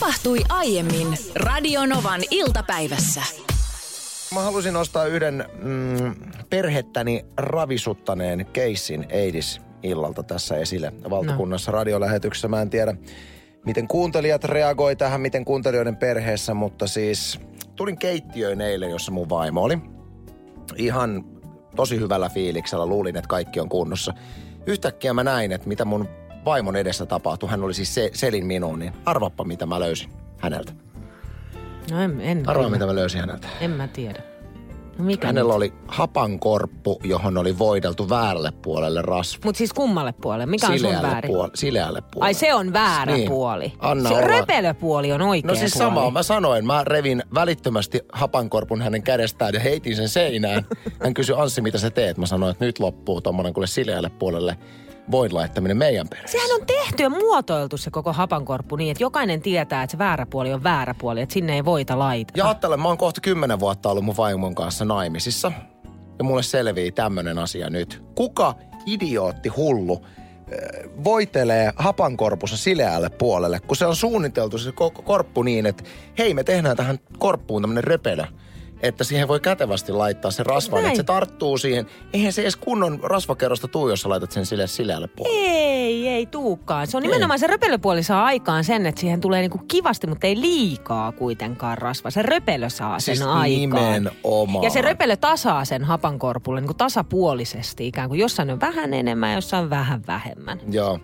Tapahtui aiemmin Radionovan iltapäivässä. Mä halusin nostaa yhden mm, perhettäni ravisuttaneen keissin Eidis illalta tässä esille valtakunnassa no. radiolähetyksessä. Mä en tiedä, miten kuuntelijat reagoi tähän, miten kuuntelijoiden perheessä, mutta siis tulin keittiöön eilen, jossa mun vaimo oli. Ihan tosi hyvällä fiiliksellä, luulin, että kaikki on kunnossa. Yhtäkkiä mä näin, että mitä mun vaimon edessä tapahtui. Hän oli siis se, selin minuun, niin arvappa mitä mä löysin häneltä. No en, en Arvaa mitä mä löysin häneltä. En mä tiedä. No mikä Hänellä oli hapankorppu, johon oli voideltu väärälle puolelle rasva. Mutta siis kummalle puolelle? Mikä on sun väärin? puol- sileälle puolelle. Ai se on väärä Niin. puoli. Anna se olla. röpelöpuoli on oikea No siis puoli. sama, mä sanoin, mä revin välittömästi hapankorpun hänen kädestään ja heitin sen seinään. Hän kysyi, Anssi, mitä sä teet? Mä sanoin, että nyt loppuu tommonen kuule sileälle puolelle voin laittaminen meidän perheessä. Sehän on tehty ja muotoiltu se koko hapankorppu niin, että jokainen tietää, että se väärä puoli on väärä puoli, että sinne ei voita laiteta. Ja ajattelen, mä oon kohta kymmenen vuotta ollut mun vaimon kanssa naimisissa. Ja mulle selvii tämmönen asia nyt. Kuka idiootti hullu äh, voitelee hapankorpussa sileälle puolelle, kun se on suunniteltu se korppu niin, että hei me tehdään tähän korppuun tämmönen röpelö että siihen voi kätevästi laittaa se rasva, Näin. että se tarttuu siihen. Eihän se edes kunnon rasvakerrosta tuu, jos sä laitat sen sille sileälle puolelle. Ei, ei tuukaan. Se on nimenomaan se röpelöpuoli saa aikaan sen, että siihen tulee niinku kivasti, mutta ei liikaa kuitenkaan rasva. Se röpelö saa sen Siis aikaan. nimenomaan. Ja se röpelö tasaa sen hapankorpulle niin kuin tasapuolisesti ikään kuin. Jossain on vähän enemmän, jossain vähän vähemmän. Joo.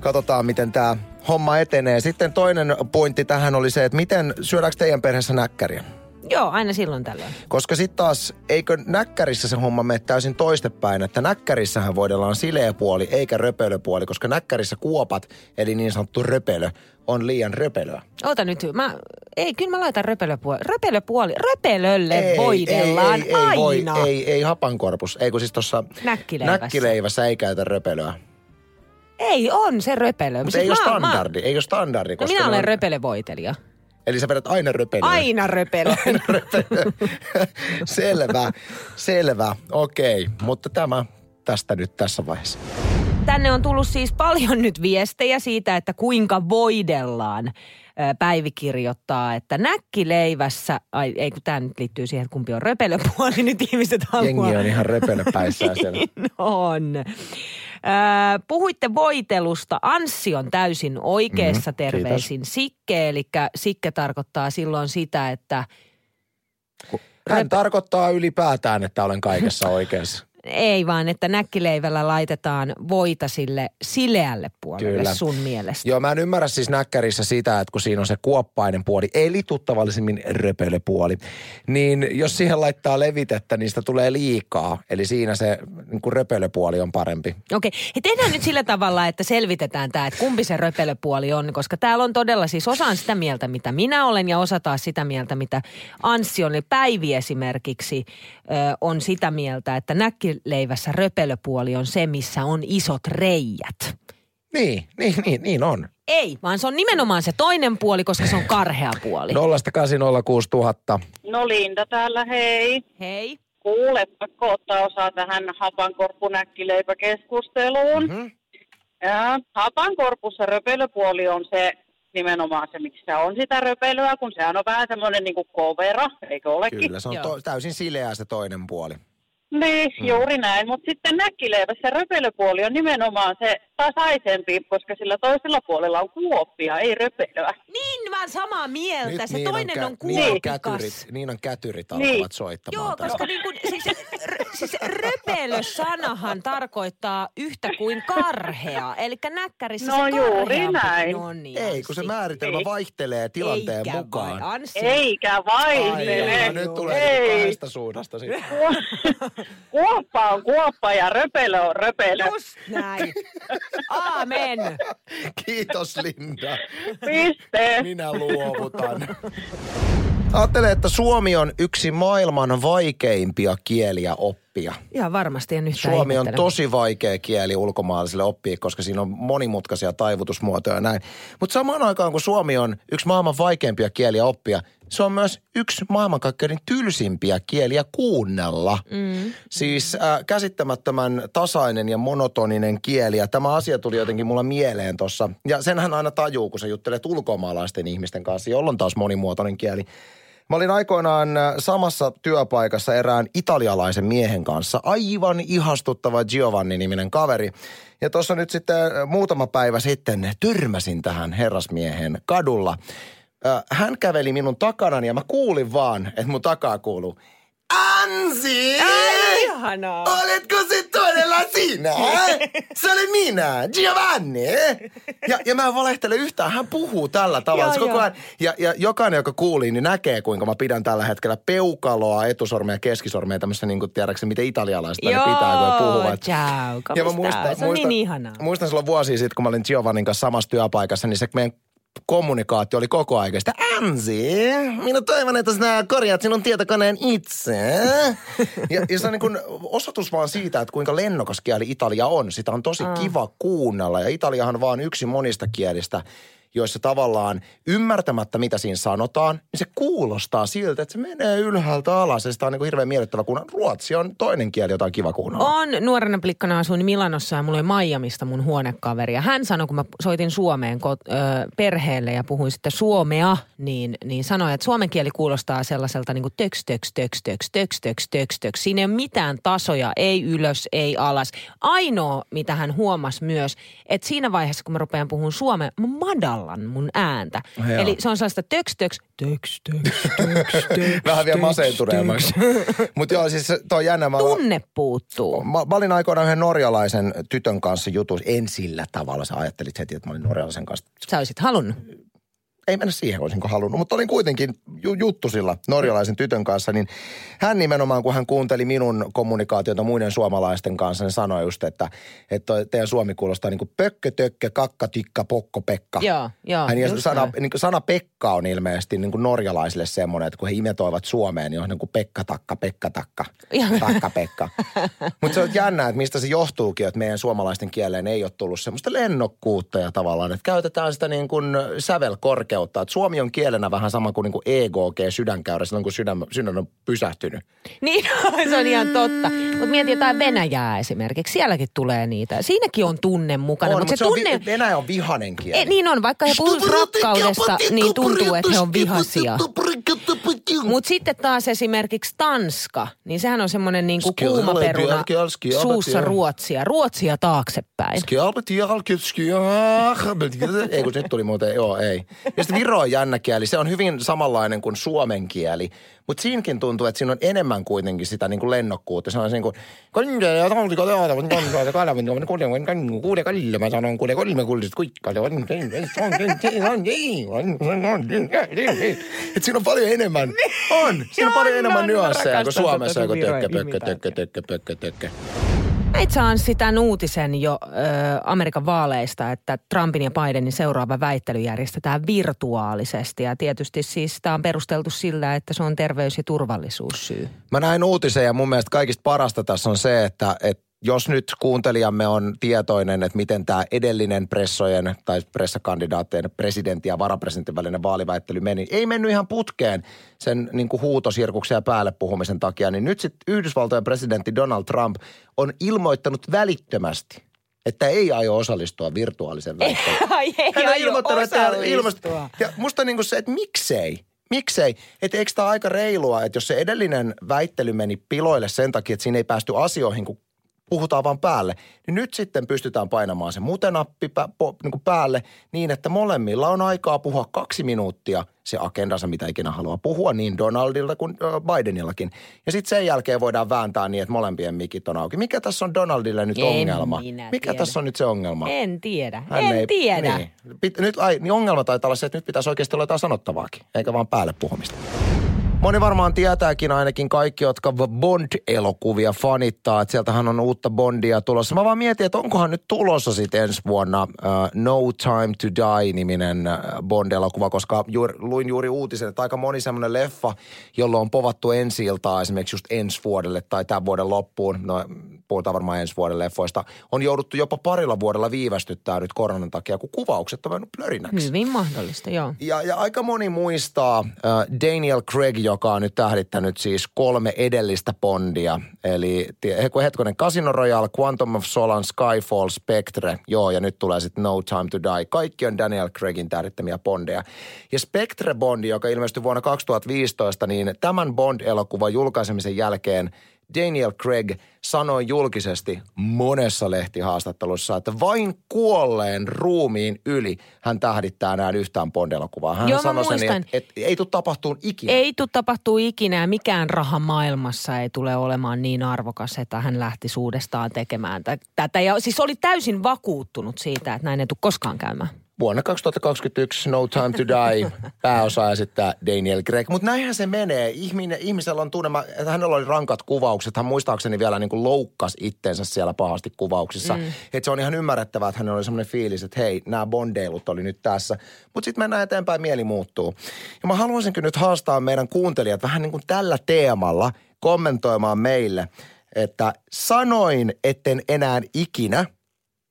Katsotaan, miten tämä homma etenee. Sitten toinen pointti tähän oli se, että miten syödäänkö teidän perheessä näkkäriä? Joo, aina silloin tällöin. Koska sitten taas, eikö näkkärissä se homma mene täysin toistepäin, että näkkärissähän voidellaan sileä puoli eikä röpölöpuoli, koska näkkärissä kuopat, eli niin sanottu röpelö, on liian röpelöä. Oota nyt, mä, ei, kyllä mä laitan röpelöpuoli. Röpelöpuoli, röpelölle voidellaan ei, ei, aina. Voi, ei, ei hapankorpus. Ei kun siis tuossa Näkkileivässä. näkkileivässä ei käytä röpelöä. Ei, on se röpelö. Mutta Siis ei ole mä- mä- standardi, ei ole standardi. No koska minä olen on- röpelövoitelija. Eli sä vedät aina röpelöä. Aina röpelö. selvä, selvä, okei. Mutta tämä tästä nyt tässä vaiheessa. Tänne on tullut siis paljon nyt viestejä siitä, että kuinka voidellaan. Päivi kirjoittaa, että näkkileivässä, ai ei kun tämä nyt liittyy siihen, että kumpi on röpelöpuoli, nyt ihmiset haluaa. Jengi on ihan röpelöpäissään siellä. Niin on. Puhuitte voitelusta. Anssi on täysin oikeassa Mhm, terveisin Sikke, eli Sikke tarkoittaa silloin sitä, että Hän tarkoittaa ylipäätään, että olen kaikessa oikeassa. Ei vaan, että näkkileivällä laitetaan voita sille sileälle puolelle Kyllä. sun mielestä. Joo, mä en ymmärrä siis näkkärissä sitä, että kun siinä on se kuoppainen puoli, eli tuttavallisemmin röpelöpuoli, niin jos siihen laittaa levitettä, niin sitä tulee liikaa. Eli siinä se niin kuin röpelöpuoli on parempi. Okei, ja tehdään nyt sillä tavalla, että selvitetään tämä, että kumpi se röpelöpuoli on, koska täällä on todella siis osa on sitä mieltä, mitä minä olen ja osa taas sitä mieltä, mitä Anssi on. Eli Päivi esimerkiksi ö, on sitä mieltä, että näkkileivässä röpelöpuoli on se, missä on isot reijät. Niin, niin, niin, niin on. Ei, vaan se on nimenomaan se toinen puoli, koska se on karhea puoli. 0806000. No Linda täällä, hei. Hei. Kuule, pakko ottaa osaa tähän hapankorppunäkkileipäkeskusteluun. Mhm. Ja hapankorpussa röpelöpuoli on se nimenomaan se, missä on sitä röpelöä, kun sehän on vähän semmoinen niin kuin kovera, eikö olekin? Kyllä, se on Joo. to, täysin sileää se toinen puoli. Niin, juuri näin. Mutta sitten näkkileivässä röpelöpuoli on nimenomaan se tasaisempi, koska sillä toisella puolella on kuoppia, ei röpelöä. Niin, mä oon samaa mieltä. se niin toinen kä- on, niin on kätyrit, niin on kätyrit Niin. alkavat soittamaan. Joo, tässä. koska niin kuin, siis, r- siis röpelö-sanahan tarkoittaa yhtä kuin karhea. Eli näkkärissä No se juuri karheampi. näin. No niin, Ei, kun se määritelmä Ei. vaihtelee tilanteen Eikä mukaan. Vai, Anssi. Eikä Ai, vaihtele. jaa, nyt tulee Ei. kahdesta suunnasta sitten. Kuoppa on kuoppa ja röpelö on röpelö. Just näin. Aamen. Kiitos Linda. Piste. Minä luovutan. Ajattelen, että suomi on yksi maailman vaikeimpia kieliä oppia. Ihan varmasti en yhtään Suomi on tosi vaikea kieli ulkomaalaisille oppia, koska siinä on monimutkaisia taivutusmuotoja ja näin. Mutta samaan aikaan, kun Suomi on yksi maailman vaikeimpia kieliä oppia, se on myös yksi maailmankaikkeuden tylsimpiä kieliä kuunnella. Mm. Siis äh, käsittämättömän tasainen ja monotoninen kieli. Ja tämä asia tuli jotenkin mulla mieleen tuossa. Ja senhän aina tajuu, kun sä juttelet ulkomaalaisten ihmisten kanssa, jolla on taas monimuotoinen kieli. Mä olin aikoinaan äh, samassa työpaikassa erään italialaisen miehen kanssa. Aivan ihastuttava Giovanni-niminen kaveri. Ja tuossa nyt sitten äh, muutama päivä sitten törmäsin tähän herrasmiehen kadulla. Hän käveli minun takanani ja mä kuulin vaan, että mun takaa kuuluu. Ansi! Ihanaa. Oletko se todella sinä? Se oli minä, Giovanni. Ja, ja mä en valehtele yhtään, hän puhuu tällä tavalla. Joo, koko joo. ajan, ja, ja jokainen, joka kuuli, niin näkee, kuinka mä pidän tällä hetkellä peukaloa, etusormea ja keskisormea tämmöistä, niin kuin tiedätkö, miten italialaiset aina pitää, kun he puhuvat. ciao, Ja mä muistan? Se on niin ihanaa. muistan silloin vuosia sitten, kun mä olin Giovannin kanssa samassa työpaikassa, niin se meidän kommunikaatio oli koko ajan sitä, Ansi, minä toivon, että sinä korjaat sinun tietokoneen itse. ja, ja se on niin kuin osoitus vaan siitä, että kuinka lennokas kieli Italia on. Sitä on tosi kiva kuunnella ja Italiahan on vaan yksi monista kielistä, joissa tavallaan ymmärtämättä, mitä siinä sanotaan, niin se kuulostaa siltä, että se menee ylhäältä alas ja sitä on niin kuin hirveän miellyttävä kuunnella. Ruotsi on toinen kieli, jota on kiva kuunnella. On nuorena plikkana asuin Milanossa ja mulla oli Miamista mun huonekaveri. Ja hän sanoi, kun mä soitin Suomeen ko- ö, perheelle ja puhuin sitten suomea, niin, niin sanoi, että suomen kieli kuulostaa sellaiselta niin kuin töks, töks, töks, töks, töks, töks, töks, töks. Siinä ei ole mitään tasoja, ei ylös, ei alas. Ainoa, mitä hän huomasi myös, että siinä vaiheessa, kun mä rupean puhumaan suomea, mä madallan mun ääntä. Joo. Eli se on sellaista töks, töks, töks, töks, töks, töks, Vähän vielä masentuneemmaksi. Mutta joo, siis toi on jännä. Mä, Tunne puuttuu. mä, mä olin aikoinaan yhden norjalaisen tytön kanssa jutussa. En sillä tavalla. Sä ajattelit heti, että mä olin norjalaisen kanssa. Sä olisit halunnut. Ei mennä siihen, olisinko halunnut. Mutta olin kuitenkin ju- juttusilla norjalaisen tytön kanssa. Niin hän nimenomaan, kun hän kuunteli minun kommunikaatiota muiden suomalaisten kanssa, niin sanoi just, että, että teidän suomi kuulostaa niin kuin pökkö, tökkö, kakka, tikka, pokko, pekka. Joo, joo, Hän, sana, näin. niin kuin sana Pekka on ilmeisesti niin kuin norjalaisille semmoinen, että kun he imetoivat Suomeen, niin on niin kuin Pekka Takka, Pekka Takka. Takka Pekka. Mutta se on jännää, että mistä se johtuukin, että meidän suomalaisten kieleen ei ole tullut semmoista lennokkuutta ja tavallaan, että käytetään sitä niin kuin sävelkorkeutta. Että suomi on kielenä vähän sama kuin, niin kuin EGG sydänkäyrä silloin, kun sydän, sydän on pysähtynyt. Niin, se on ihan totta. Mutta mieti jotain Venäjää esimerkiksi. Sielläkin tulee niitä. Siinäkin on tunne mukana. on, mutta mutta se se tunne... on, vi- Venäjä on vihanen kieli. E, niin on, vaikka he puhuisivat rakkaudesta, niin tuntuu, että he on vihaisia. Mutta sitten taas esimerkiksi Tanska, niin sehän on semmoinen niinku kuuma peruna suussa ruotsia. Ruotsia taaksepäin. Ei kun nyt tuli muuten, joo ei. Ja sitten Viro on jännä kieli, se on hyvin samanlainen kuin suomen kieli. Mutta siinäkin tuntuu, että siinä on enemmän kuitenkin sitä niin kuin lennokkuutta. Se on niin kuin. Et siinä on paljon enemmän, on, siinä on paljon On, enemmän nyansseja kuin Suomessa, tota kun tökkö, pökkö, tökkö, tökkö, pökkö, tökkö. Näit saan sitä uutisen jo ö, Amerikan vaaleista, että Trumpin ja Bidenin seuraava väittely järjestetään virtuaalisesti. Ja tietysti siis tämä on perusteltu sillä, että se on terveys- ja turvallisuussyy. Mä näin uutisen ja mun mielestä kaikista parasta tässä on se, että, että jos nyt kuuntelijamme on tietoinen, että miten tämä edellinen pressojen tai pressakandidaattien presidentin ja varapresidentin välinen vaaliväittely meni, ei mennyt ihan putkeen sen niin kuin huutosirkuksen ja päälle puhumisen takia, niin nyt sitten Yhdysvaltojen presidentti Donald Trump on ilmoittanut välittömästi, että ei aio osallistua virtuaalisen väittelyyn. Ai ei Hän aio ilmoittanut, osallistua. Ja musta niinku se, että miksei? Miksei? Että eikö tämä aika reilua, että jos se edellinen väittely meni piloille sen takia, että siinä ei päästy asioihin, kun puhutaan vaan päälle, niin nyt sitten pystytään painamaan se mutenappi pä, po, niin kuin päälle niin, että molemmilla on aikaa puhua kaksi minuuttia se agendansa, mitä ikinä haluaa puhua, niin Donaldilta kuin Bidenillakin. Ja sitten sen jälkeen voidaan vääntää niin, että molempien mikit on auki. Mikä tässä on Donaldille nyt En ongelma? Mikä tiedä. tässä on nyt se ongelma? En tiedä, Hän en ei- tiedä. Niin. Pit, nyt, ai, niin ongelma taitaa olla se, että nyt pitäisi oikeasti olla jotain sanottavaakin, eikä vaan päälle puhumista. Moni varmaan tietääkin ainakin kaikki, jotka Bond-elokuvia fanittaa, että sieltähän on uutta Bondia tulossa. Mä vaan mietin, että onkohan nyt tulossa sitten ensi vuonna uh, No Time to Die-niminen uh, Bond-elokuva, koska juuri, luin juuri uutisen, että aika moni semmoinen leffa, jolla on povattu ensi esimerkiksi just ensi vuodelle tai tämän vuoden loppuun, no puhutaan varmaan ensi vuoden leffoista, on jouduttu jopa parilla vuodella viivästyttää nyt koronan takia, kun kuvaukset on mennyt plörinäksi. Hyvin mahdollista, joo. Ja, ja aika moni muistaa äh, Daniel Craig, joka on nyt tähdittänyt siis kolme edellistä Bondia. Eli kun hetkonen Casino Royale, Quantum of Solace, Skyfall, Spectre. Joo, ja nyt tulee sitten No Time to Die. Kaikki on Daniel Craigin tähdittämiä Bondeja. Ja Spectre Bondi, joka ilmestyi vuonna 2015, niin tämän Bond-elokuvan julkaisemisen jälkeen – Daniel Craig sanoi julkisesti monessa lehtihaastattelussa, että vain kuolleen ruumiin yli hän tähdittää näin yhtään Bond-elokuvaa. Hän Joo, sanoi sen, että et, ei tule tapahtuun ikinä. Ei tule tapahtuu ikinä mikään raha maailmassa ei tule olemaan niin arvokas, että hän lähti suudestaan tekemään tätä. Ja siis oli täysin vakuuttunut siitä, että näin ei tule koskaan käymään vuonna 2021 No Time to Die pääosa esittää Daniel Craig. Mutta näinhän se menee. Ihminen, ihmisellä on tunne, että hänellä oli rankat kuvaukset. Hän muistaakseni vielä niin kuin loukkas itsensä siellä pahasti kuvauksissa. Mm. Että se on ihan ymmärrettävää, että hänellä oli semmoinen fiilis, että hei, nämä bondeilut oli nyt tässä. Mutta sitten mennään eteenpäin, mieli muuttuu. Ja mä haluaisinkin nyt haastaa meidän kuuntelijat vähän niin kuin tällä teemalla kommentoimaan meille, että sanoin, etten enää ikinä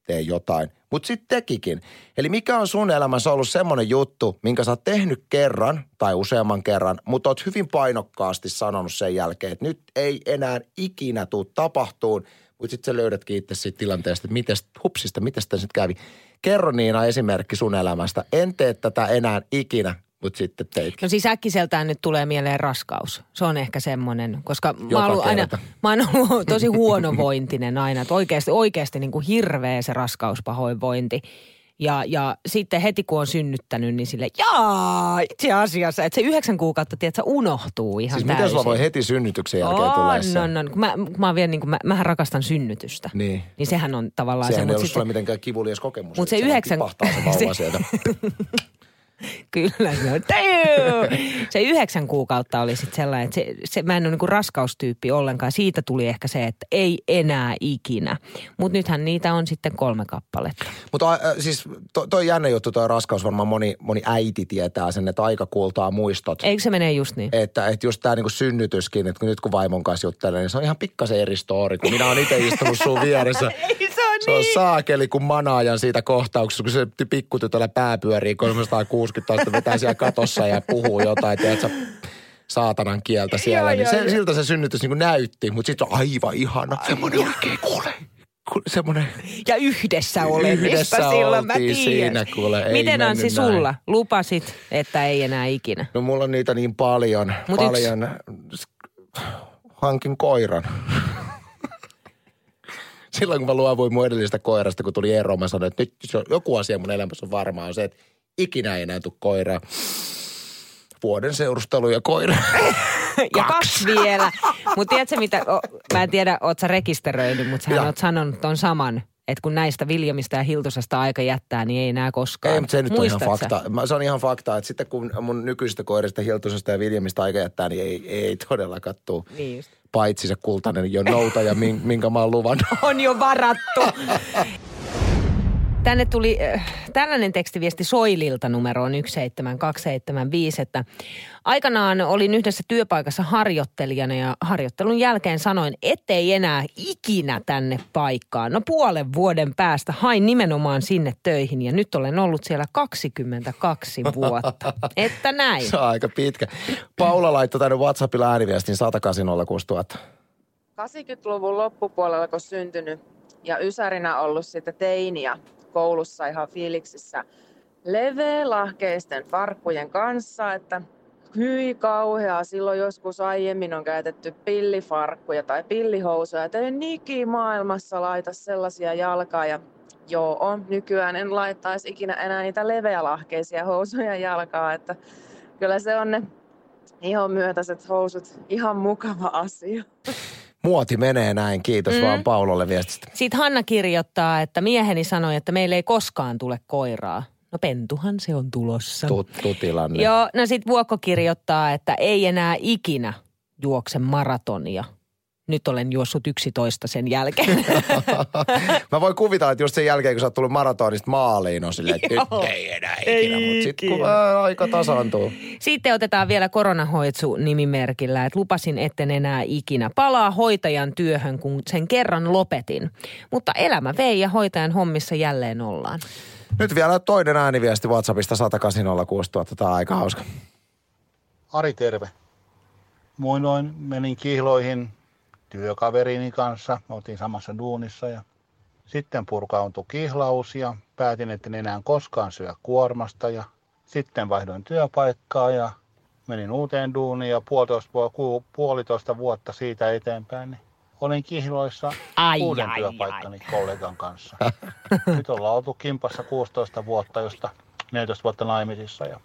tee jotain mutta sitten tekikin. Eli mikä on sun elämässä ollut semmoinen juttu, minkä sä oot tehnyt kerran tai useamman kerran, mutta oot hyvin painokkaasti sanonut sen jälkeen, että nyt ei enää ikinä tuu tapahtuun, mutta sitten sä löydätkin itse siitä tilanteesta, että mites, hupsista, miten sitten kävi. Kerro Niina esimerkki sun elämästä. En tee tätä enää ikinä, mutta sitten teit. No siis äkkiseltään nyt tulee mieleen raskaus. Se on ehkä semmoinen, koska mä oon, aina, mä oon ollut tosi huonovointinen aina. Että oikeasti, oikeasti niin kuin hirveä se raskauspahoinvointi. Ja, ja sitten heti kun on synnyttänyt, niin sille jaa, itse asiassa, että se yhdeksän kuukautta, tiedätkö, unohtuu ihan Siis täysin. miten sulla voi heti synnytyksen jälkeen tulla se? No, no, kun mä, kun mä, vielä, niin kuin, mä, mähän rakastan synnytystä. Niin. Niin sehän on tavallaan Sehän se. Sehän ei ollut sulle mitenkään kivulias kokemus. Mutta se yhdeksän... Se vauva sieltä. Kyllä se on. Se yhdeksän kuukautta oli sitten sellainen, että se, se, mä en ole niinku raskaustyyppi ollenkaan. Siitä tuli ehkä se, että ei enää ikinä. Mutta nythän niitä on sitten kolme kappaletta. Mutta äh, siis to, toi jännä juttu, toi raskaus varmaan moni, moni äiti tietää sen, että aika kuultaa muistot. Eikö se mene just niin? Että, että just tämä niinku synnytyskin, että nyt kun vaimon kanssa juttelen, niin se on ihan pikkasen eri story, kun minä olen itse istunut sun vieressä. ei se Se on niin. saakeli kuin manaajan siitä kohtauksesta, kun se pikkutytöllä pää pyörii 360 astetta, vetää siellä katossa ja puhuu jotain, tiedätkö, saatanan kieltä siellä. Joo, niin se, siltä se synnytys niin näytti, mutta sitten on aivan ihana. Semmoinen oikein kuule semmoinen... Ja yhdessä olemista yhdessä silloin, mä tiedän. siinä kuule. Ei Miten Ansi näin. sulla? Lupasit, että ei enää ikinä. No mulla on niitä niin paljon. Mut paljon. Yks... Hankin koiran silloin kun mä luovuin mun edellisestä koirasta, kun tuli ero, mä sanoin, että nyt joku asia mun elämässä on varmaa, on se, että ikinä ei enää tule koiraa. Vuoden seurustelu ja koira. ja kaksi vielä. Mutta tiedätkö mitä, o, mä en tiedä, oot sä rekisteröinyt, mutta sä oot sanonut ton saman että kun näistä Viljamista ja Hiltusesta aika jättää, niin ei enää koskaan. Ei, mutta se nyt on ihan fakta. Se on ihan fakta, että sitten kun mun nykyisistä koirista Hiltusesta ja Viljamista aika jättää, niin ei, ei todella kattuu. Niin just paitsi se kultainen jo nouta ja minkä mä oon luvannut. On jo varattu. Tänne tuli äh, tällainen tekstiviesti Soililta numeroon 17275, että aikanaan olin yhdessä työpaikassa harjoittelijana ja harjoittelun jälkeen sanoin, ettei enää ikinä tänne paikkaan. No puolen vuoden päästä hain nimenomaan sinne töihin ja nyt olen ollut siellä 22 vuotta. Että näin. Se on aika pitkä. Paula laittoi tänne WhatsAppilla ääniviestin 180 80-luvun loppupuolella, kun syntynyt ja ysärinä ollut sitten teiniä koulussa ihan fiiliksissä leveälahkeisten farkkujen kanssa, että hyi kauheaa. Silloin joskus aiemmin on käytetty pillifarkkuja tai pillihousuja. Että en maailmassa laita sellaisia jalkaa. Ja joo, on. nykyään en laittaisi ikinä enää niitä leveälahkeisia housuja jalkaa. Että kyllä se on ne ihon myötäiset housut ihan mukava asia. Muoti menee näin, kiitos mm. vaan Paulolle viestistä. Sitten Hanna kirjoittaa, että mieheni sanoi, että meille ei koskaan tule koiraa. No pentuhan se on tulossa. Tuttu tilanne. Joo, no sit Vuokko kirjoittaa, että ei enää ikinä juokse maratonia. Nyt olen juossut 11 sen jälkeen. Mä voin kuvitella, että just sen jälkeen, kun sä oot tullut maratonista maaliin, on silleen, että Joo. nyt ei enää Ei ikinä. Mutta sitten kun ää, aika tasaantuu. Sitten otetaan vielä koronahoitsu nimimerkillä, että lupasin etten enää ikinä palaa hoitajan työhön, kun sen kerran lopetin. Mutta elämä vei ja hoitajan hommissa jälleen ollaan. Nyt vielä toinen ääniviesti WhatsAppista 180 Tämä on aika hauska. Ari terve. Muinoin menin kihloihin työkaverini kanssa. Oltiin samassa duunissa ja sitten purkauntui kihlaus ja päätin, että en enää koskaan syö kuormasta ja sitten vaihdoin työpaikkaa ja menin uuteen duuniin ja puolitoista, puolitoista vuotta siitä eteenpäin. Niin olin kihloissa Ai, uuden ai, työpaikkani kollegan kanssa. Nyt ollaan oltu kimpassa 16 vuotta, josta 14 vuotta naimisissa ja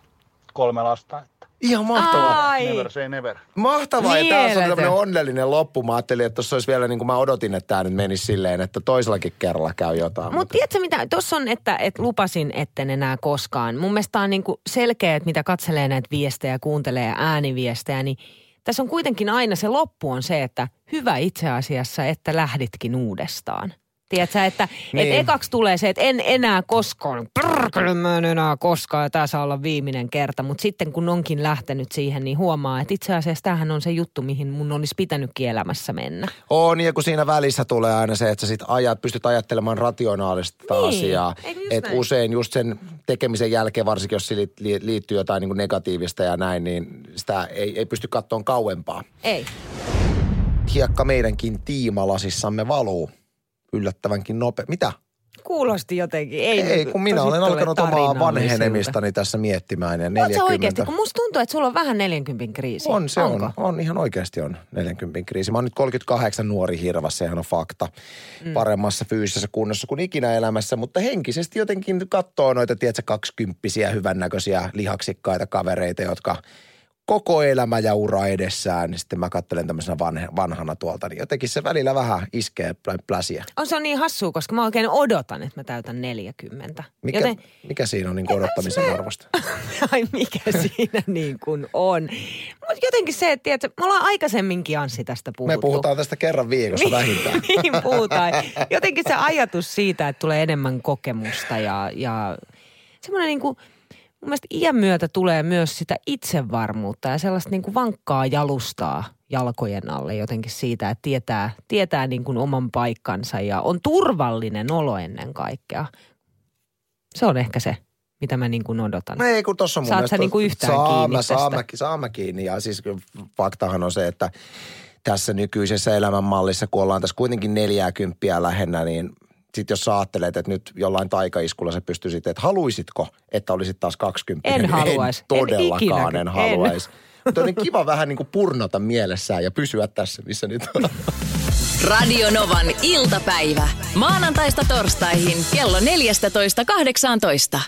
kolme lasta. Että Ihan mahtavaa. Ai. never say never. Mahtavaa, ja tässä on tämmöinen onnellinen loppu. Mä ajattelin, että tuossa olisi vielä niin kuin mä odotin, että tämä nyt menisi silleen, että toisellakin kerralla käy jotain. Mutta tiedätkö mitä, tuossa on, että, että lupasin etten enää koskaan. Mun mielestä on niinku selkeä, että mitä katselee näitä viestejä, kuuntelee ääniviestejä, niin tässä on kuitenkin aina se loppu on se, että hyvä itse asiassa, että lähditkin uudestaan. Tiedätkö, että Niin. et ekaksi tulee se, että en enää koskaan, prrrkele, mä en enää koskaan ja tämä saa olla viimeinen kerta. Mutta sitten kun onkin lähtenyt siihen, niin huomaa, että itse asiassa tämähän on se juttu, mihin mun olisi pitänytkin elämässä mennä. On, ja kun siinä välissä tulee aina se, että sä sit ajat, pystyt ajattelemaan rationaalista Niin, asiaa. Että usein just sen tekemisen jälkeen, varsinkin jos liittyy jotain niin kuin negatiivista ja näin, niin sitä ei, ei pysty kattoon kauempaa. Ei. Hiekka meidänkin tiimalasissamme valuu yllättävänkin nopea. Mitä? Kuulosti jotenkin. Ei, Ei, kun minä olen alkanut omaa vanhenemistani tässä miettimään. Ja Oletko 40. oikeasti? Kun musta tuntuu, että sulla on vähän 40 kriisi. On, se Onko? on. On ihan oikeasti on 40 kriisi. Mä oon nyt 38 nuori hirvas, sehän on fakta. Mm. Paremmassa fyysisessä kunnossa kuin ikinä elämässä, mutta henkisesti jotenkin katsoo noita, tiedätkö, kaksikymppisiä, hyvännäköisiä, lihaksikkaita kavereita, jotka koko elämä ja ura edessään, niin sitten mä katselen tämmöisenä vanhana tuolta, niin jotenkin se välillä vähän iskee plä- pläsiä. On se on niin hassua, koska mä oikein odotan, että mä täytän 40. Mikä, Joten, mikä siinä on niin odottamisen arvosta? ai mikä siinä niin kuin on. Mutta jotenkin se, että tiedätkö, me ollaan aikaisemminkin Anssi tästä puhuttu. Me puhutaan tästä kerran viikossa vähintään. niin puhutaan. Jotenkin se ajatus siitä, että tulee enemmän kokemusta ja, ja semmoinen niin kuin, mun mielestä iän myötä tulee myös sitä itsevarmuutta ja sellaista niin kuin vankkaa jalustaa jalkojen alle jotenkin siitä, että tietää, tietää niin kuin oman paikkansa ja on turvallinen olo ennen kaikkea. Se on ehkä se, mitä mä niin kuin odotan. No ei, kun tossa on mun Saat mielestä... sä niinku yhtään saa, kiinni mä, saa, tästä? mä, saa mä kiinni. Ja siis faktahan on se, että tässä nykyisessä elämänmallissa, kun ollaan tässä kuitenkin neljääkymppiä lähennä, niin sitten jos sä ajattelet, että nyt jollain taikaiskulla sä pystyisit, että haluisitko, että olisit taas 20 En niin. En En todellakaan en, En. haluaisi. Mutta on niin kiva vähän niin kuin purnota mielessään ja pysyä tässä, missä nyt on. Radio Novan iltapäivä. Maanantaista torstaihin kello 14.18.